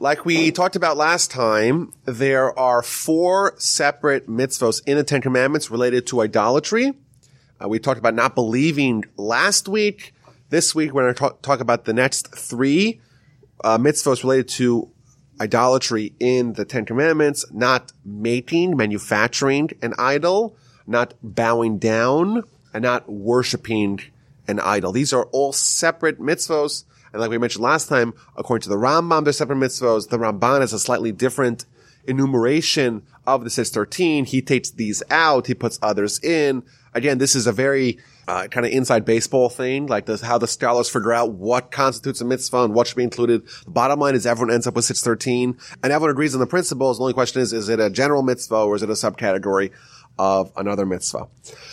Like we talked about last time, there are four separate mitzvos in the Ten Commandments related to idolatry. Uh, we talked about not believing last week. This week, we're going to talk, about the next three uh, mitzvos related to idolatry in the Ten Commandments, not making, manufacturing an idol, not bowing down, and not worshiping an idol. These are all separate mitzvos. And like we mentioned last time, according to the Rambam, they're separate mitzvos. The Ramban has a slightly different enumeration of the 613. He takes these out. He puts others in. Again, this is a very uh, kind of inside baseball thing, like how the scholars figure out what constitutes a mitzvah and what should be included. The bottom line is everyone ends up with 613 and everyone agrees on the principles. The only question is, is it a general mitzvah or is it a subcategory of another mitzvah?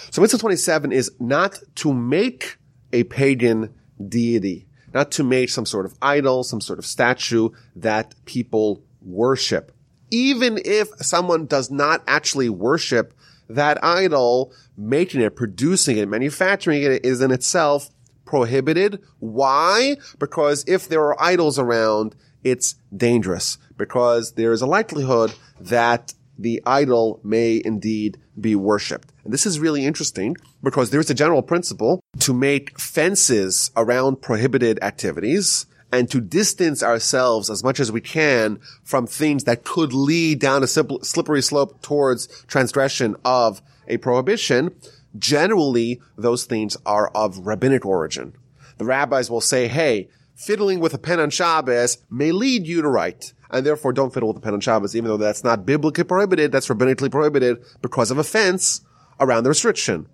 So mitzvah 27 is not to make a pagan deity, not to make some sort of idol, some sort of statue that people worship. Even if someone does not actually worship that idol, making it, producing it, manufacturing it is in itself prohibited. Why? Because if there are idols around, it's dangerous because there is a likelihood that the idol may indeed be worshipped. And this is really interesting because there's a general principle to make fences around prohibited activities and to distance ourselves as much as we can from things that could lead down a simple, slippery slope towards transgression of a prohibition. Generally, those things are of rabbinic origin. The rabbis will say, hey, fiddling with a pen on Shabbos may lead you to write. And therefore don't fiddle with a pen on Shabbos, even though that's not biblically prohibited, that's rabbinically prohibited because of a fence around the restriction.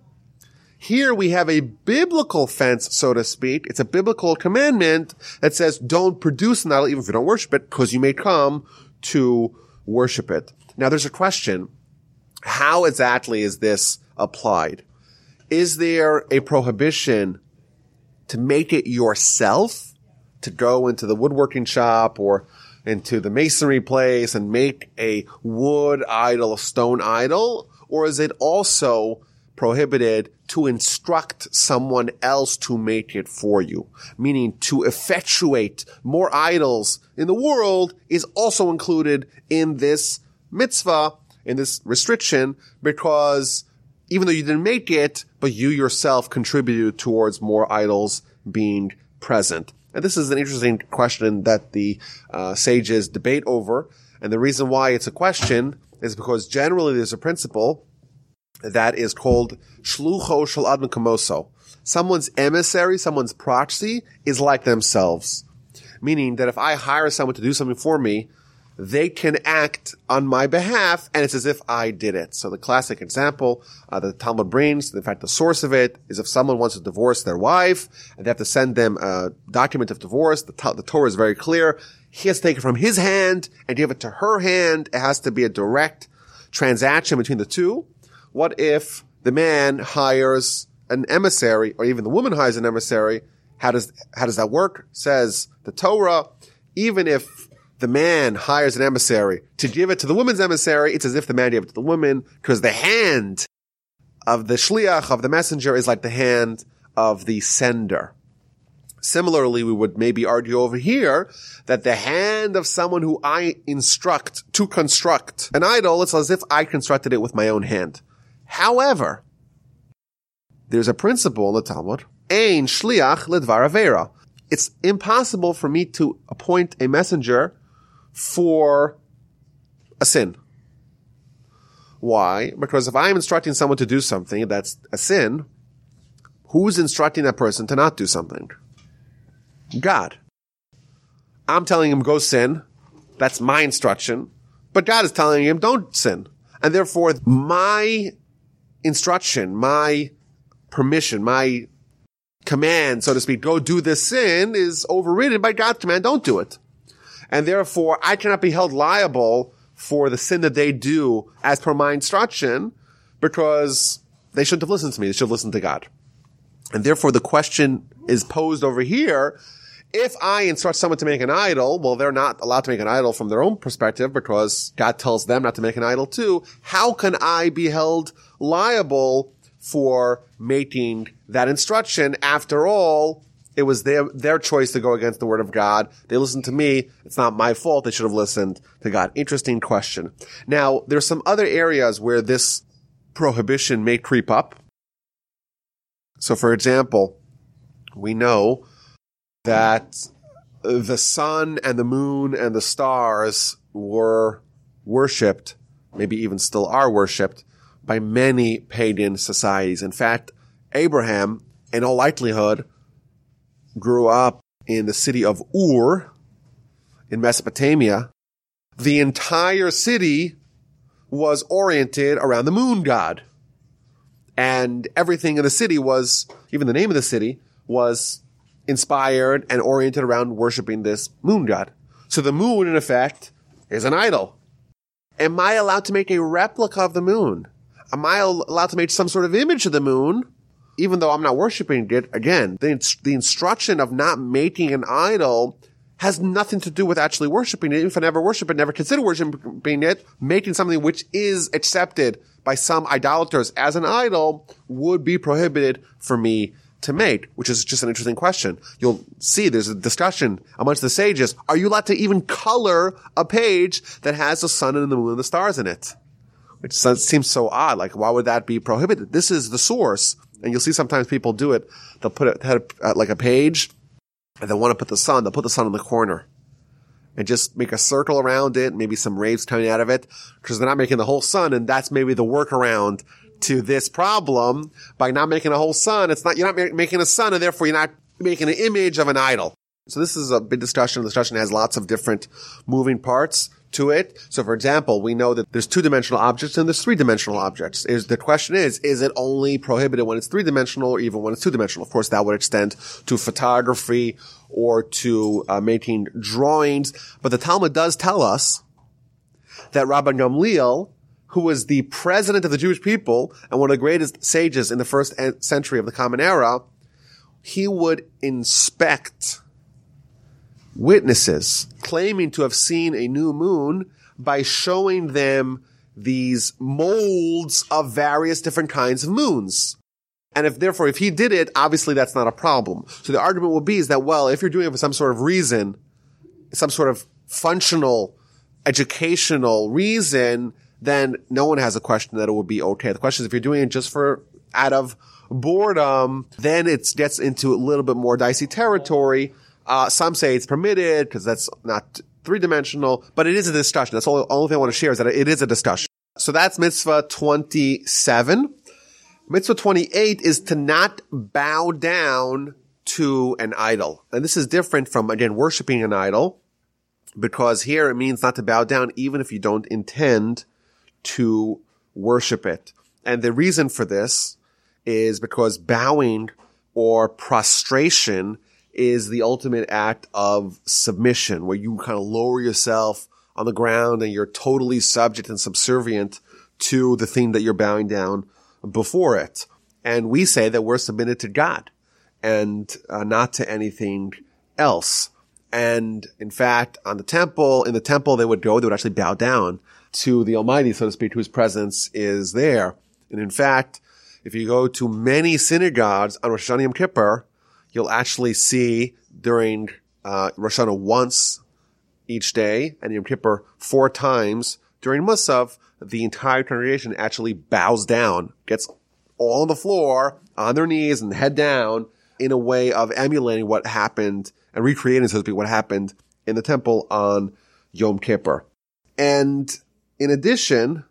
Here we have a biblical fence, so to speak. It's a biblical commandment that says don't produce an idol even if you don't worship it because you may come to worship it. Now there's a question. How exactly is this applied? Is there a prohibition to make it yourself? To go into the woodworking shop or into the masonry place and make a wood idol, a stone idol? Or is it also prohibited to instruct someone else to make it for you? Meaning to effectuate more idols in the world is also included in this mitzvah, in this restriction, because even though you didn't make it, but you yourself contributed towards more idols being present. And this is an interesting question that the uh, sages debate over. And the reason why it's a question is because generally there's a principle that is called shlucho shel adam kamoso. Someone's emissary, someone's proxy is like themselves. Meaning that if I hire someone to do something for me, they can act on my behalf and it's as if I did it. So the classic example uh, the Talmud brings, in fact the source of it, is if someone wants to divorce their wife and they have to send them a document of divorce, the, the Torah is very clear. He has to take it from his hand and give it to her hand. It has to be a direct transaction between the two. What if the man hires an emissary or even the woman hires an emissary? How does, how does that work? Says the Torah, even if the man hires an emissary to give it to the woman's emissary, it's as if the man gave it to the woman because the hand of the shliach, of the messenger is like the hand of the sender. Similarly, we would maybe argue over here that the hand of someone who I instruct to construct an idol, it's as if I constructed it with my own hand. However, there's a principle in the Talmud, ein shliach ledvar avera. It's impossible for me to appoint a messenger for a sin. Why? Because if I'm instructing someone to do something that's a sin, who's instructing that person to not do something? God. I'm telling him go sin. That's my instruction. But God is telling him don't sin. And therefore my instruction, my permission, my command, so to speak, go do this sin is overridden by God's command, don't do it and therefore I cannot be held liable for the sin that they do as per my instruction because they shouldn't have listened to me. They should have listened to God. And therefore the question is posed over here. If I instruct someone to make an idol, well, they're not allowed to make an idol from their own perspective because God tells them not to make an idol too. How can I be held liable for making that instruction? After all, It was their, their choice to go against the word of God. They listened to me. It's not my fault. They should have listened to God. Interesting question. Now, there's some other areas where this prohibition may creep up. So, for example, we know that the sun and the moon and the stars were worshipped, maybe even still are worshipped by many pagan societies. In fact, Abraham, in all likelihood, grew up in the city of Ur in Mesopotamia. The entire city was oriented around the moon god. And everything in the city was, even the name of the city, was inspired and oriented around worshiping this moon god. So the moon, in effect, is an idol. Am I allowed to make a replica of the moon? Am I allowed to make some sort of image of the moon? Even though I'm not worshiping it, again, the, the instruction of not making an idol has nothing to do with actually worshiping it. If I never worship it, never consider worshiping it, making something which is accepted by some idolaters as an idol would be prohibited for me to make, which is just an interesting question. You'll see there's a discussion amongst the sages. Are you allowed to even color a page that has the sun and the moon and the stars in it? Which seems so odd. Like, why would that be prohibited? This is the source. And you'll see sometimes people do it. They'll put it at uh, like a page and they want to put the sun. They'll put the sun in the corner and just make a circle around it, maybe some rays coming out of it, because they're not making the whole sun, and that's maybe the workaround to this problem by not making a whole sun. It's not, you're not making a sun and therefore you're not making an image of an idol. So this is a big discussion. The discussion has lots of different moving parts to it. So for example, we know that there's two-dimensional objects and there's three-dimensional objects. Is the question is, is it only prohibited when it's three-dimensional or even when it's two-dimensional? Of course, that would extend to photography or to uh, making drawings. But the Talmud does tell us that Rabban Gamliel who was the president of the Jewish people and one of the greatest sages in the first century of the Common Era, he would inspect witnesses claiming to have seen a new moon by showing them these molds of various different kinds of moons. And if therefore, if he did it, obviously that's not a problem. So the argument would be is that, well, if you're doing it for some sort of reason, some sort of functional, educational reason, then no one has a question that it would be okay. The question is if you're doing it just for out of boredom, then it gets into a little bit more dicey territory. Uh, some say it's permitted because that's not three dimensional, but it is a discussion. That's all, the only thing I want to share is that it is a discussion. So that's mitzvah 27. Mitzvah 28 is to not bow down to an idol. And this is different from, again, worshiping an idol because here it means not to bow down even if you don't intend to worship it. And the reason for this is because bowing or prostration is the ultimate act of submission, where you kind of lower yourself on the ground and you're totally subject and subservient to the thing that you're bowing down before it. And we say that we're submitted to God and uh, not to anything else. And in fact, on the temple, in the temple, they would go, they would actually bow down to the Almighty, so to speak, whose presence is there. And in fact, if you go to many synagogues on Rosh Hashanah Yom Kippur, you'll actually see during uh, Rosh Hashanah once each day and Yom Kippur four times during Musaf, the entire congregation actually bows down, gets all on the floor, on their knees and head down in a way of emulating what happened and recreating, so to speak, what happened in the temple on Yom Kippur. And in addition,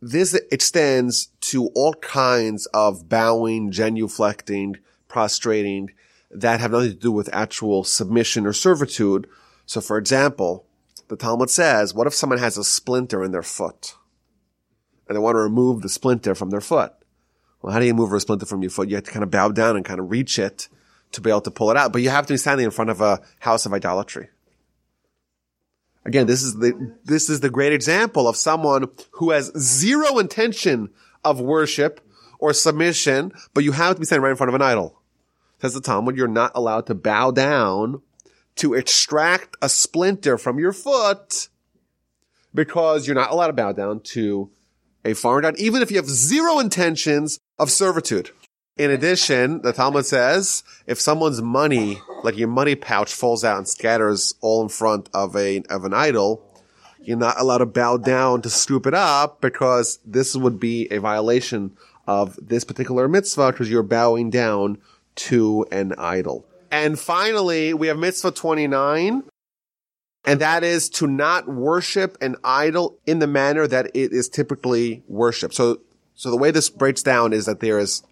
this extends to all kinds of bowing, genuflecting, prostrating that have nothing to do with actual submission or servitude. So for example, the Talmud says, what if someone has a splinter in their foot and they want to remove the splinter from their foot? Well, how do you move a splinter from your foot? You have to kind of bow down and kind of reach it to be able to pull it out, but you have to be standing in front of a house of idolatry. Again, this is the, this is the great example of someone who has zero intention of worship or submission, but you have to be standing right in front of an idol. Says the Talmud, you're not allowed to bow down to extract a splinter from your foot because you're not allowed to bow down to a foreign god, even if you have zero intentions of servitude. In addition, the Talmud says if someone's money, like your money pouch, falls out and scatters all in front of a of an idol, you're not allowed to bow down to scoop it up because this would be a violation of this particular mitzvah because you're bowing down to an idol. And finally, we have mitzvah 29, and that is to not worship an idol in the manner that it is typically worshipped. So, so the way this breaks down is that there is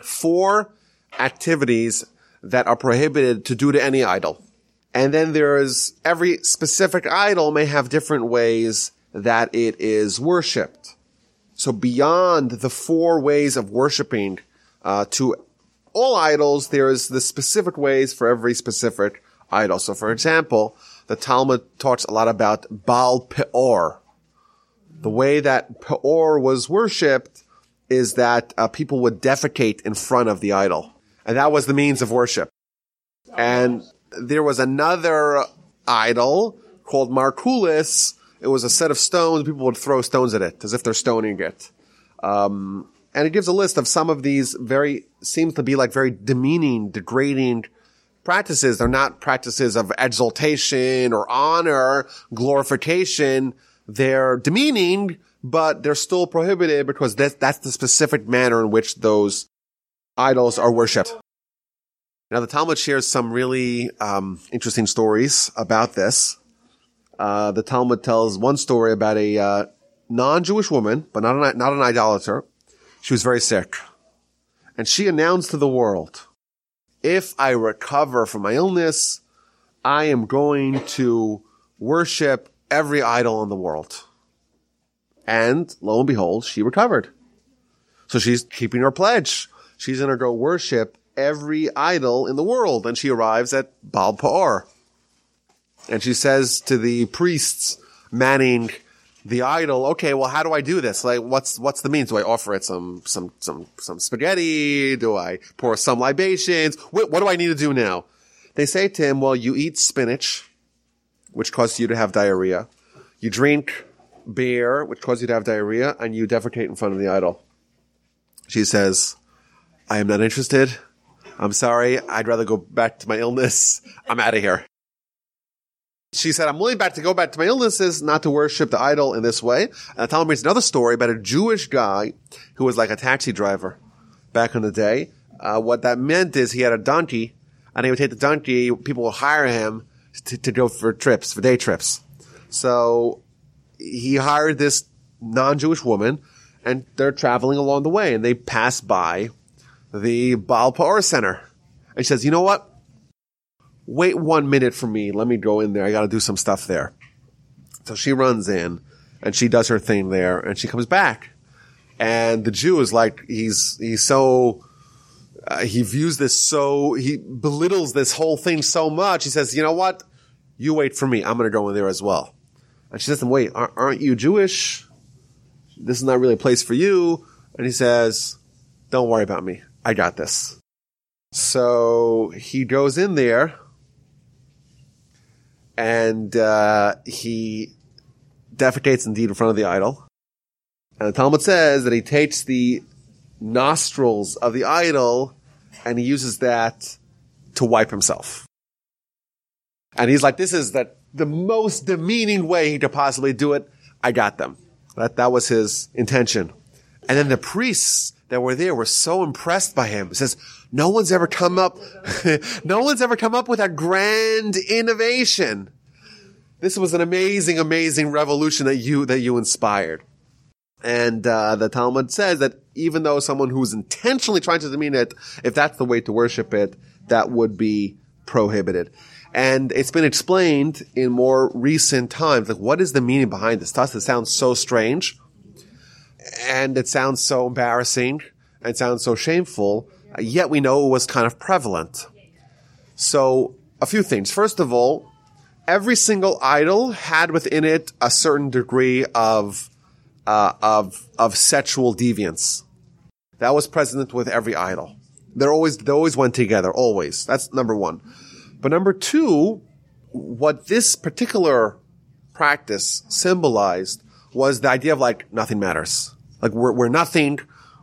four activities that are prohibited to do to any idol. And then there's every specific idol may have different ways that it is worshipped. So beyond the four ways of worshiping uh, to all idols, there is the specific ways for every specific idol. So for example, the Talmud talks a lot about Baal Peor. The way that Peor was worshipped is that uh, people would defecate in front of the idol. And that was the means of worship. And there was another idol called Markulis. It was a set of stones. People would throw stones at it as if they're stoning it. Um, and it gives a list of some of these very, seems to be like very demeaning, degrading practices. They're not practices of exaltation or honor, glorification. They're demeaning, but they're still prohibited because that's, that's the specific manner in which those idols are worshipped. Now, the Talmud shares some really um, interesting stories about this. Uh, the Talmud tells one story about a uh, non-Jewish woman, but not an, not an idolater. She was very sick, and she announced to the world, "If I recover from my illness, I am going to worship every idol in the world." And lo and behold, she recovered. So she's keeping her pledge. She's going to go worship every idol in the world. And she arrives at Baal Peor. And she says to the priests manning the idol, okay, well, how do I do this? Like, what's, what's the means? Do I offer it some, some, some, some spaghetti? Do I pour some libations? What, what do I need to do now? They say to him, well, you eat spinach, which causes you to have diarrhea. You drink beer, which causes you to have diarrhea, and you defecate in front of the idol. She says, I am not interested. I'm sorry. I'd rather go back to my illness. I'm out of here. She said, I'm willing back to go back to my illnesses, not to worship the idol in this way. And Talmud brings another story about a Jewish guy who was like a taxi driver back in the day. Uh, what that meant is he had a donkey and he would take the donkey, people would hire him to, to go for trips, for day trips. So he hired this non-Jewish woman and they're traveling along the way and they pass by the Baal Center. And she says, you know what? Wait one minute for me. Let me go in there. I got to do some stuff there. So she runs in and she does her thing there and she comes back. And the Jew is like, he's, he's so, uh, he views this so, he belittles this whole thing so much. He says, you know what? You wait for me. I'm going to go in there as well. And she says, to him, wait, aren't you Jewish? This is not really a place for you. And he says, don't worry about me. I got this. So he goes in there and uh, he defecates indeed in front of the idol. And the Talmud says that he takes the nostrils of the idol and he uses that to wipe himself. And he's like, this is that the most demeaning way he could possibly do it. I got them. That, that was his intention. And then the priests that were there were so impressed by him. It says, no one's ever come up, no one's ever come up with a grand innovation. This was an amazing, amazing revolution that you, that you inspired. And, uh, the Talmud says that even though someone who's intentionally trying to demean it, if that's the way to worship it, that would be prohibited. And it's been explained in more recent times, like what is the meaning behind this? To us, it sounds so strange and it sounds so embarrassing and sounds so shameful, yet we know it was kind of prevalent. So, a few things. First of all, every single idol had within it a certain degree of uh, of of sexual deviance. That was present with every idol. They're always they always went together. Always. That's number one. But number two, what this particular practice symbolized was the idea of like nothing matters. Like we're, we're nothing.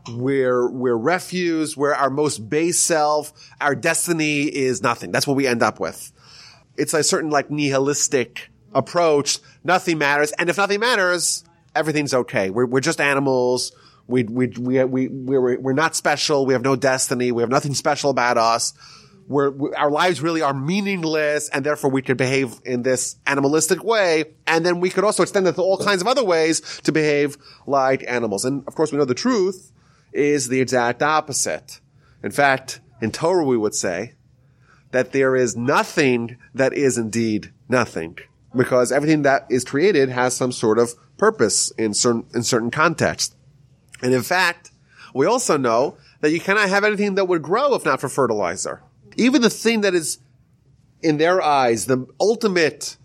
we're, we're refuse, we're our most base self, our destiny is nothing. That's what we end up with. It's a certain like nihilistic approach. Nothing matters. And if nothing matters, everything's okay. We're, we're just animals. We, we, we, we, we're, we're not special. We have no destiny. We have nothing special about us. We're, our lives really are meaningless and therefore we could behave in this animalistic way. And then we could also extend it to all kinds of other ways to behave like animals. And of course we know the truth is the exact opposite. In fact, in Torah we would say that there is nothing that is indeed nothing because everything that is created has some sort of purpose in certain, in certain context. And in fact, we also know that you cannot have anything that would grow if not for fertilizer. Even the thing that is in their eyes, the ultimate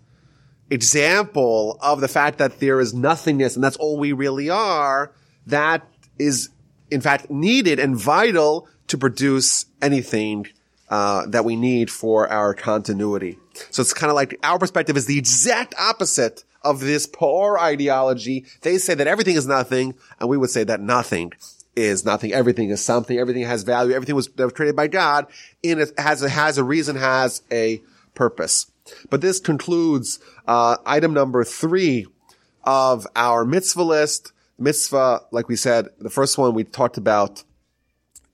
example of the fact that there is nothingness and that's all we really are, that is in fact needed and vital to produce anything uh, that we need for our continuity. So it's kind of like our perspective is the exact opposite of this poor ideology. They say that everything is nothing, and we would say that nothing is nothing. Everything is something. Everything has value. Everything was, created by God and it has a, has a reason, has a purpose. But this concludes uh, item number three of our mitzvah list. Mitzvah, like we said, the first one we talked about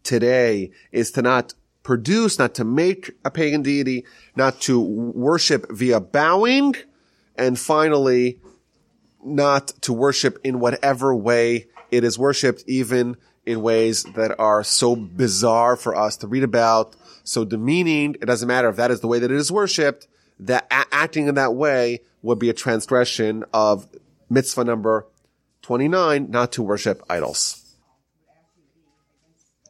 today is to not produce, not to make a pagan deity, not to worship via bowing, and finally, not to worship in whatever way it is worshipped, even in ways that are so bizarre for us to read about, so demeaning. It doesn't matter if that is the way that it is worshipped, that a- acting in that way would be a transgression of mitzvah number 29, not to worship idols.